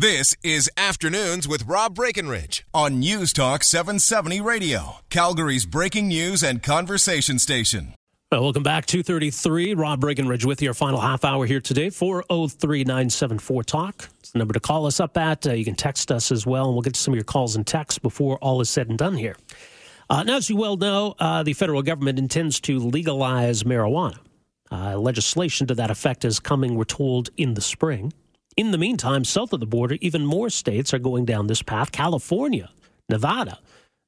This is Afternoons with Rob Breckenridge on News Talk 770 Radio, Calgary's breaking news and conversation station. Well, welcome back. 233. Rob Breckenridge with your final half hour here today. 403 974 Talk. It's the number to call us up at. Uh, you can text us as well, and we'll get to some of your calls and texts before all is said and done here. Uh, now, as you well know, uh, the federal government intends to legalize marijuana. Uh, legislation to that effect is coming, we're told, in the spring. In the meantime, south of the border, even more states are going down this path. California, Nevada,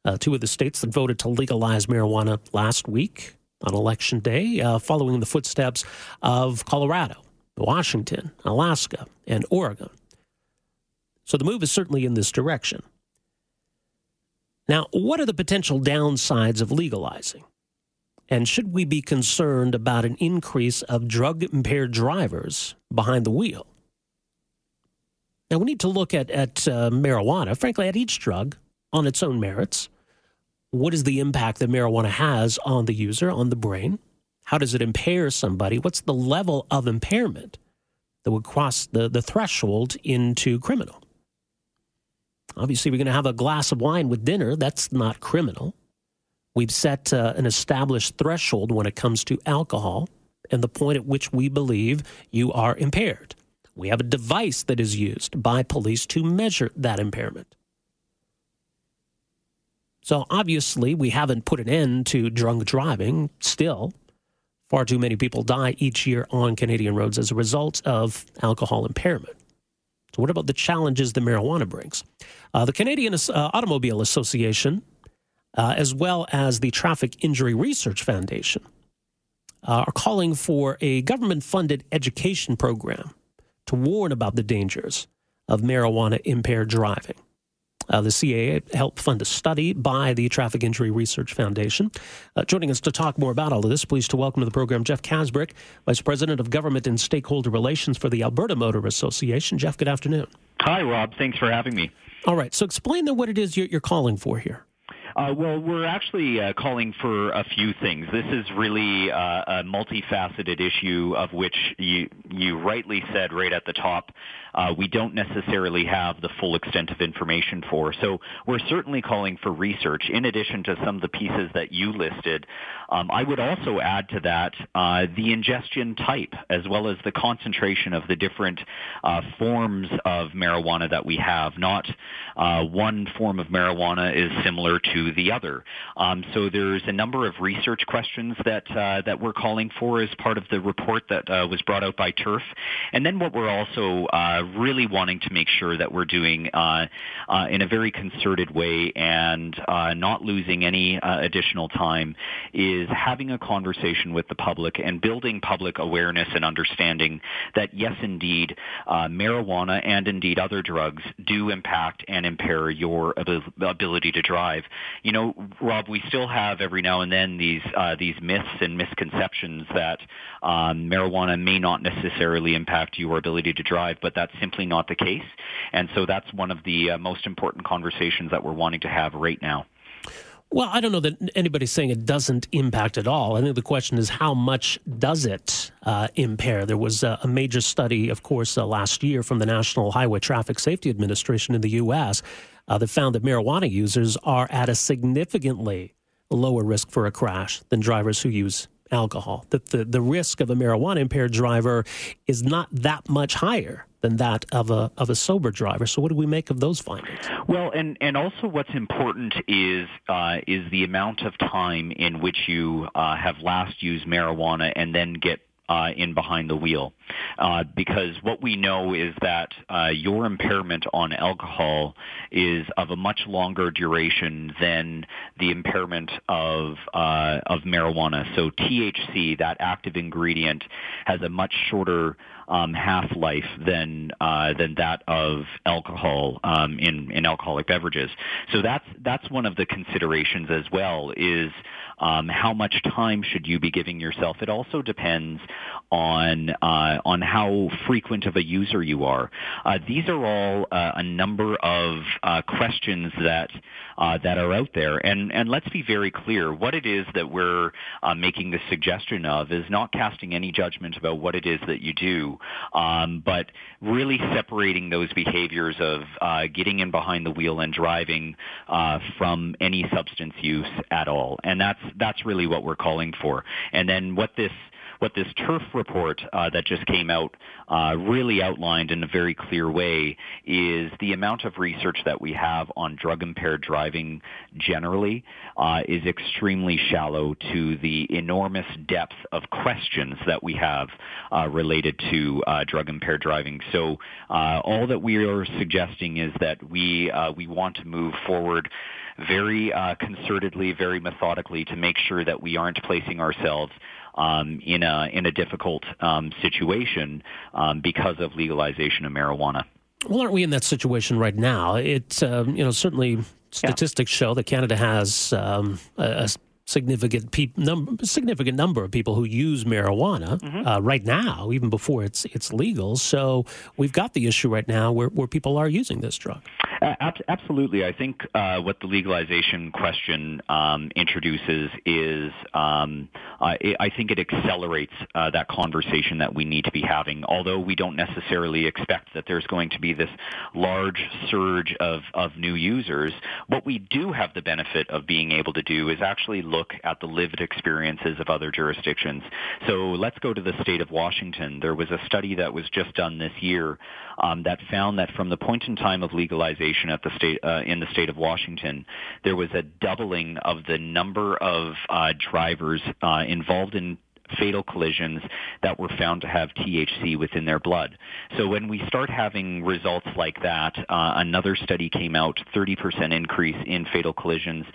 uh, two of the states that voted to legalize marijuana last week on election day, uh, following the footsteps of Colorado, Washington, Alaska, and Oregon. So the move is certainly in this direction. Now, what are the potential downsides of legalizing? And should we be concerned about an increase of drug impaired drivers behind the wheel? Now, we need to look at, at uh, marijuana, frankly, at each drug on its own merits. What is the impact that marijuana has on the user, on the brain? How does it impair somebody? What's the level of impairment that would cross the, the threshold into criminal? Obviously, we're going to have a glass of wine with dinner. That's not criminal. We've set uh, an established threshold when it comes to alcohol and the point at which we believe you are impaired. We have a device that is used by police to measure that impairment. So obviously, we haven't put an end to drunk driving still. Far too many people die each year on Canadian roads as a result of alcohol impairment. So, what about the challenges that marijuana brings? Uh, the Canadian uh, Automobile Association uh, as well as the Traffic Injury Research Foundation, uh, are calling for a government funded education program to warn about the dangers of marijuana impaired driving. Uh, the CAA helped fund a study by the Traffic Injury Research Foundation. Uh, joining us to talk more about all of this, pleased to welcome to the program Jeff Kasbrick, Vice President of Government and Stakeholder Relations for the Alberta Motor Association. Jeff, good afternoon. Hi, Rob. Thanks for having me. All right. So explain then what it is you're, you're calling for here. Uh, well, we're actually uh, calling for a few things. This is really uh, a multifaceted issue of which you you rightly said right at the top uh, we don't necessarily have the full extent of information for. So we're certainly calling for research in addition to some of the pieces that you listed. Um, I would also add to that uh, the ingestion type as well as the concentration of the different uh, forms of marijuana that we have. Not one form of marijuana is similar to the other. Um, so there's a number of research questions that uh, that we're calling for as part of the report that uh, was brought out by TIRF. And then what we're also really wanting to make sure that we're doing uh, uh, in a very concerted way and uh, not losing any uh, additional time is having a conversation with the public and building public awareness and understanding that yes, indeed, uh, marijuana and indeed other drugs do impact and impair your ability to drive. You know, Rob, we still have every now and then these uh, these myths and misconceptions that um, marijuana may not necessarily impact your ability to drive, but that's simply not the case. And so that's one of the uh, most important conversations that we're wanting to have right now. Well, I don't know that anybody's saying it doesn't impact at all. I think the question is how much does it uh, impair? There was a, a, major study, of course, uh, last year from the National Highway Traffic Safety Administration in the U.S. Uh, that found that marijuana users are at a significantly lower risk for a crash than drivers who use alcohol. That the, the risk of a marijuana impaired driver is not that much higher than that of a of a sober driver. So, what do we make of those findings? Well, and and also what's important is uh, is the amount of time in which you uh, have last used marijuana and then get uh, in behind the wheel. Uh, because what we know is that uh, your impairment on alcohol is of a much longer duration than the impairment of uh, of marijuana. So THC, that active ingredient, has a much shorter um, half life than uh, than that of alcohol um, in in alcoholic beverages. So that's that's one of the considerations as well. Is um, how much time should you be giving yourself? It also depends on uh, on how frequent of a user you are. Uh, these are all uh, a number of uh, questions that uh, that are out there, and and let's be very clear. What it is that we're uh, making the suggestion of is not casting any judgment about what it is that you do. Um, but really separating those behaviors of getting in behind the wheel and driving from any substance use at all, and that's that's really what we're calling for. And then what this what this TIRF report uh, that just came out uh, really outlined in a very clear way is the amount of research that we have on drug impaired driving generally uh, is extremely shallow to the enormous depth of questions that we have uh, related to uh, drug impaired driving. So uh, all that we are suggesting is that we we want to move forward very uh, concertedly, very methodically to make sure that we aren't placing ourselves um, in a in a difficult um, situation um, because of legalization of marijuana. Well, aren't we in that situation right now? It um, you know certainly statistics yeah. show that Canada has um, a, a significant pe- number, significant number of people who use marijuana mm-hmm. uh, right now, even before it's it's legal. So we've got the issue right now where, where people are using this drug. Uh, absolutely. I think uh, what the legalization question um, introduces is um, uh, it, I think it accelerates uh, that conversation that we need to be having, although we don't necessarily expect that there's going to be this large surge of, of new users. What we do have the benefit of being able to do is actually look at the lived experiences of other jurisdictions. So let's go to the state of Washington. There was a study that was just done this year um, that found that from the point in time of legalization at the state uh, in the state of Washington, there was a doubling of the number of uh, drivers uh, involved in fatal collisions that were found to have THC within their blood. So when we start having results like that, uh, another study came out, 30% increase in fatal collisions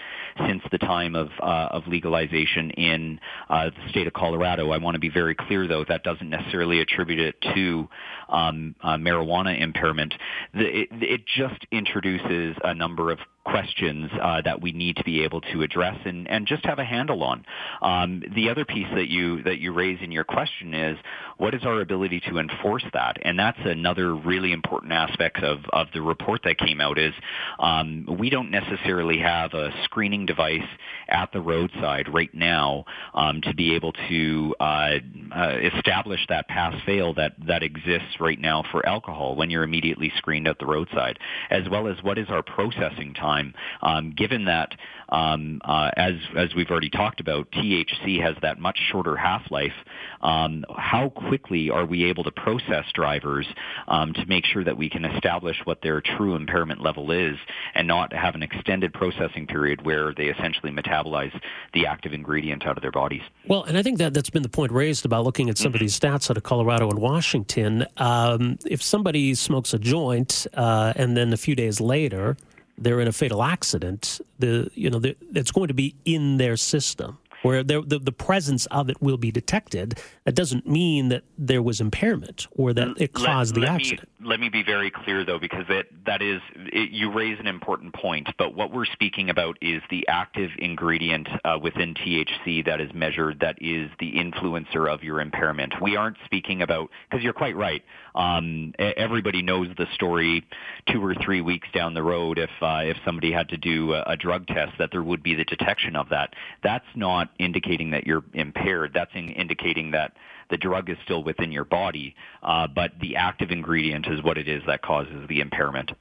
since the time of, uh, of legalization in uh, the state of Colorado. I want to be very clear, though, that doesn't necessarily attribute it to um, uh, marijuana impairment. The, it, it just introduces a number of questions uh, that we need to be able to address and, and just have a handle on. Um, the other piece that you that you raise in your question is what is our ability to enforce that, and that's another really important aspect of of the report that came out is um, we don't necessarily have a screening device at the roadside right now um, to be able to uh, uh, establish that pass fail that that exists right now for alcohol when you're immediately screened at the roadside, as well as what is our processing time time, um, given that um, uh, as as we've already talked about, THC has that much shorter half life. Um, how quickly are we able to process drivers um, to make sure that we can establish what their true impairment level is, and not have an extended processing period where they essentially metabolize the active ingredient out of their bodies? Well, and I think that that's been the point raised about looking at some mm-hmm. of these stats out of Colorado and Washington. Um, if somebody smokes a joint uh, and then a few days later they're in a fatal accident, the you know it's going to be in their system where the, the presence of it will be detected, that doesn't mean that there was impairment or that mm, it caused let, the let accident. Me, let me be very clear, though, because that, that is, it, you raise an important point, but what we're speaking about is the active ingredient uh, within THC that is measured that is the influencer of your impairment. We aren't speaking about, because you're quite right, um, everybody knows the story two or three weeks down the road if, uh, if somebody had to do a, a drug test that there would be the detection of that. That's not indicating that you're impaired. That's in indicating that the drug is still within your body, uh, but the active ingredient is what it is that causes the impairment.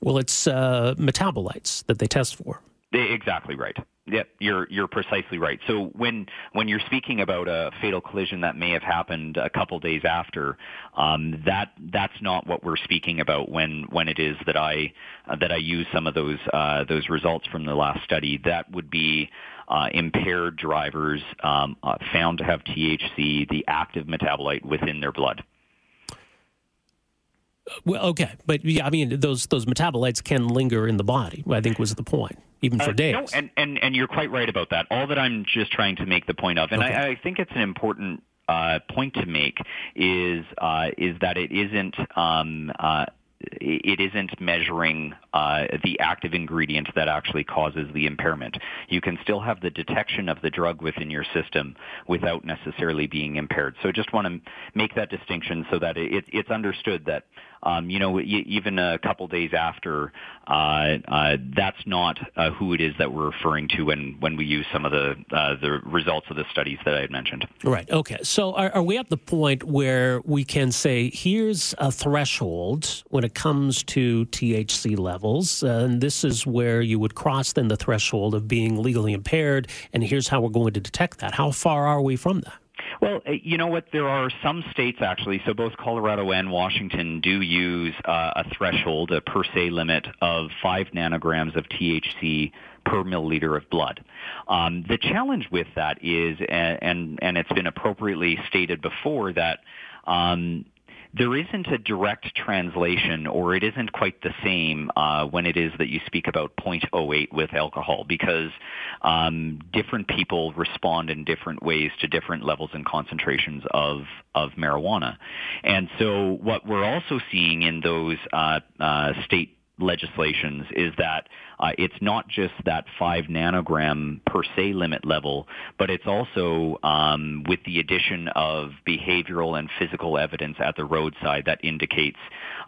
Well, it's uh, metabolites that they test for. Exactly right. Yep, you're you're precisely right. So when when you're speaking about a fatal collision that may have happened a couple days after, um, that that's not what we're speaking about when when it is that I uh, that I use some of those uh, those results from the last study. That would be uh, impaired drivers um, uh, found to have THC, the active metabolite within their blood. Well, okay, but yeah, I mean those those metabolites can linger in the body. I think was the point, even for uh, days. No, and, and and you're quite right about that. All that I'm just trying to make the point of, and okay. I, I think it's an important uh, point to make is uh, is that it isn't um, uh, it isn't measuring uh, the active ingredient that actually causes the impairment. You can still have the detection of the drug within your system without necessarily being impaired. So just want to make that distinction so that it, it's understood that um, you know, even a couple days after, uh, uh, that's not uh, who it is that we're referring to when, when we use some of the uh, the results of the studies that I had mentioned. Right. Okay. So are, are we at the point where we can say here's a threshold when it comes to THC levels, and this is where you would cross then the threshold of being legally impaired, and here's how we're going to detect that. How far are we from that? Well, uh, you know what? There are some states actually, so both Colorado and Washington do use uh, a threshold, a per se limit of 5 nanograms of THC per milliliter of blood. Um, the challenge with that is, and, and it's been appropriately stated before, that um, there isn't a direct translation or it isn't quite the same uh, when it is that you speak about 0.08 with alcohol because um, different people respond in different ways to different levels and concentrations of, of marijuana. And so what we're also seeing in those uh, uh, state legislations is that uh, it's not just that five nanogram per se limit level, but it's also um, with the addition of behavioral and physical evidence at the roadside that indicates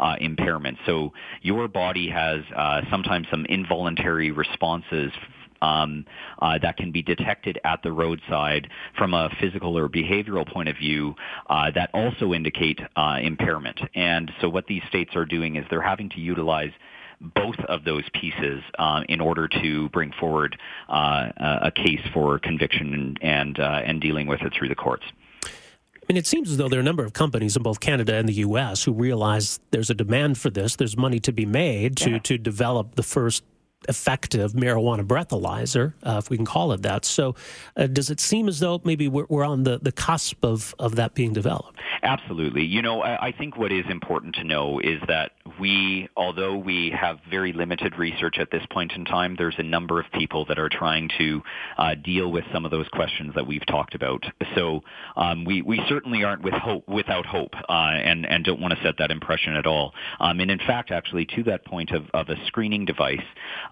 uh, impairment. So your body has uh, sometimes some involuntary responses um, uh, that can be detected at the roadside from a physical or behavioral point of view uh, that also indicate uh, impairment. And so what these states are doing is they're having to utilize both of those pieces uh, in order to bring forward uh, a case for conviction and and, uh, and dealing with it through the courts. I mean, it seems as though there are a number of companies in both Canada and the U.S. who realize there's a demand for this. There's money to be made to yeah. to develop the first effective marijuana breathalyzer, uh, if we can call it that. So, uh, does it seem as though maybe we're, we're on the, the cusp of, of that being developed? Absolutely. You know, I, I think what is important to know is that we, although we have very limited research at this point in time, there's a number of people that are trying to uh, deal with some of those questions that we've talked about. So, um, we, we certainly aren't with hope, without hope uh, and, and don't want to set that impression at all. Um, and in fact, actually, to that point of, of a screening device,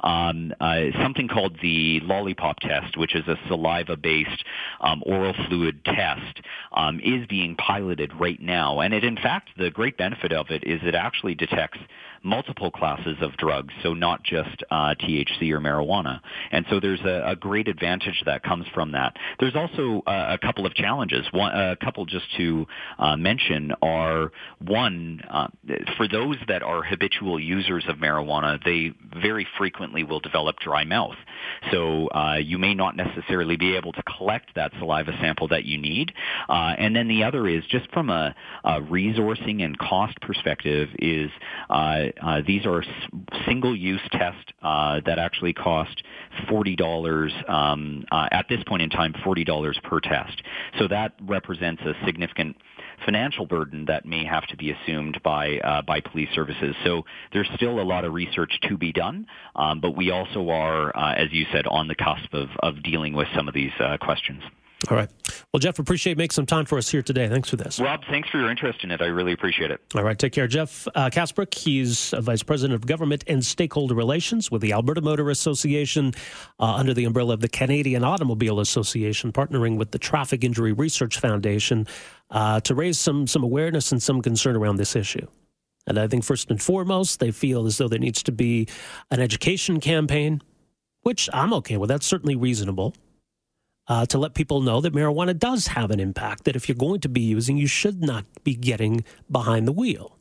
um, uh, something called the lollipop test, which is a saliva-based um, oral fluid test, um, is being piloted right now. And it, in fact, the great benefit of it is it actually detects multiple classes of drugs, so not just uh, THC or marijuana. And so there's a, a, great advantage that comes from that. There's also uh, a couple of challenges. One, a couple just to uh, mention are one, uh, for those that are habitual users of marijuana, they very frequently will develop dry mouth. So uh, you may not necessarily be able to collect that saliva sample that you need. Uh, and then the other is just from a, a resourcing and cost perspective is uh, these are single-use tests uh, that actually cost $40 um, uh, at this point in time, $40 per test. So that represents a significant financial burden that may have to be assumed by uh, by police services. So there's still a lot of research to be done, um, but we also are, uh, as you said, on the cusp of, of dealing with some of these uh, questions. All right. Well, Jeff, appreciate making some time for us here today. Thanks for this. Rob, thanks for your interest in it. I really appreciate it. All right. Take care. Jeff uh, Kasbrick, he's a Vice President of Government and Stakeholder Relations with the Alberta Motor Association uh, under the umbrella of the Canadian Automobile Association, partnering with the Traffic Injury Research Foundation uh, to raise some, some awareness and some concern around this issue. And I think first and foremost, they feel as though there needs to be an education campaign, which I'm okay with. That's certainly reasonable uh, to let people know that marijuana does have an impact, that if you're going to be using, you should not be getting behind the wheel.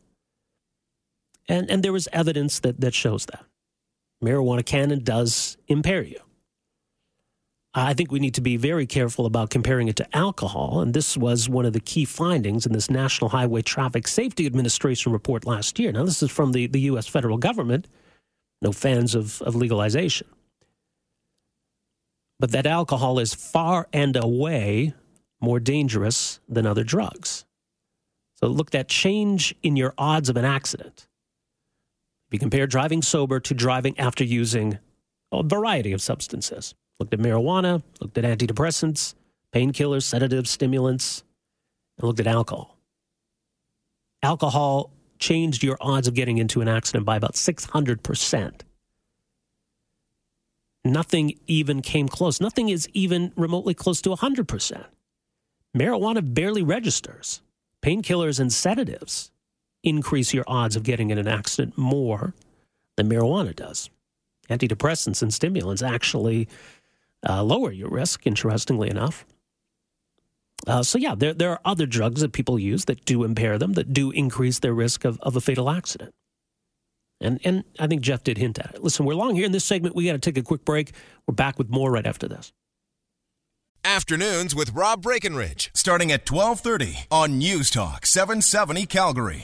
And, and there is evidence that, that shows that. Marijuana can and does impair you. I think we need to be very careful about comparing it to alcohol. And this was one of the key findings in this National Highway Traffic Safety Administration report last year. Now, this is from the, the U.S. federal government. No fans of, of legalization but that alcohol is far and away more dangerous than other drugs. So look at change in your odds of an accident. If you compare driving sober to driving after using a variety of substances, looked at marijuana, looked at antidepressants, painkillers, sedatives, stimulants, and looked at alcohol. Alcohol changed your odds of getting into an accident by about 600% nothing even came close. Nothing is even remotely close to 100%. Marijuana barely registers. Painkillers and sedatives increase your odds of getting in an accident more than marijuana does. Antidepressants and stimulants actually uh, lower your risk, interestingly enough. Uh, so, yeah, there, there are other drugs that people use that do impair them, that do increase their risk of, of a fatal accident. And, and I think Jeff did hint at it. Listen, we're long here in this segment. We got to take a quick break. We're back with more right after this. Afternoons with Rob Breckenridge, starting at 1230 on News Talk 770 Calgary.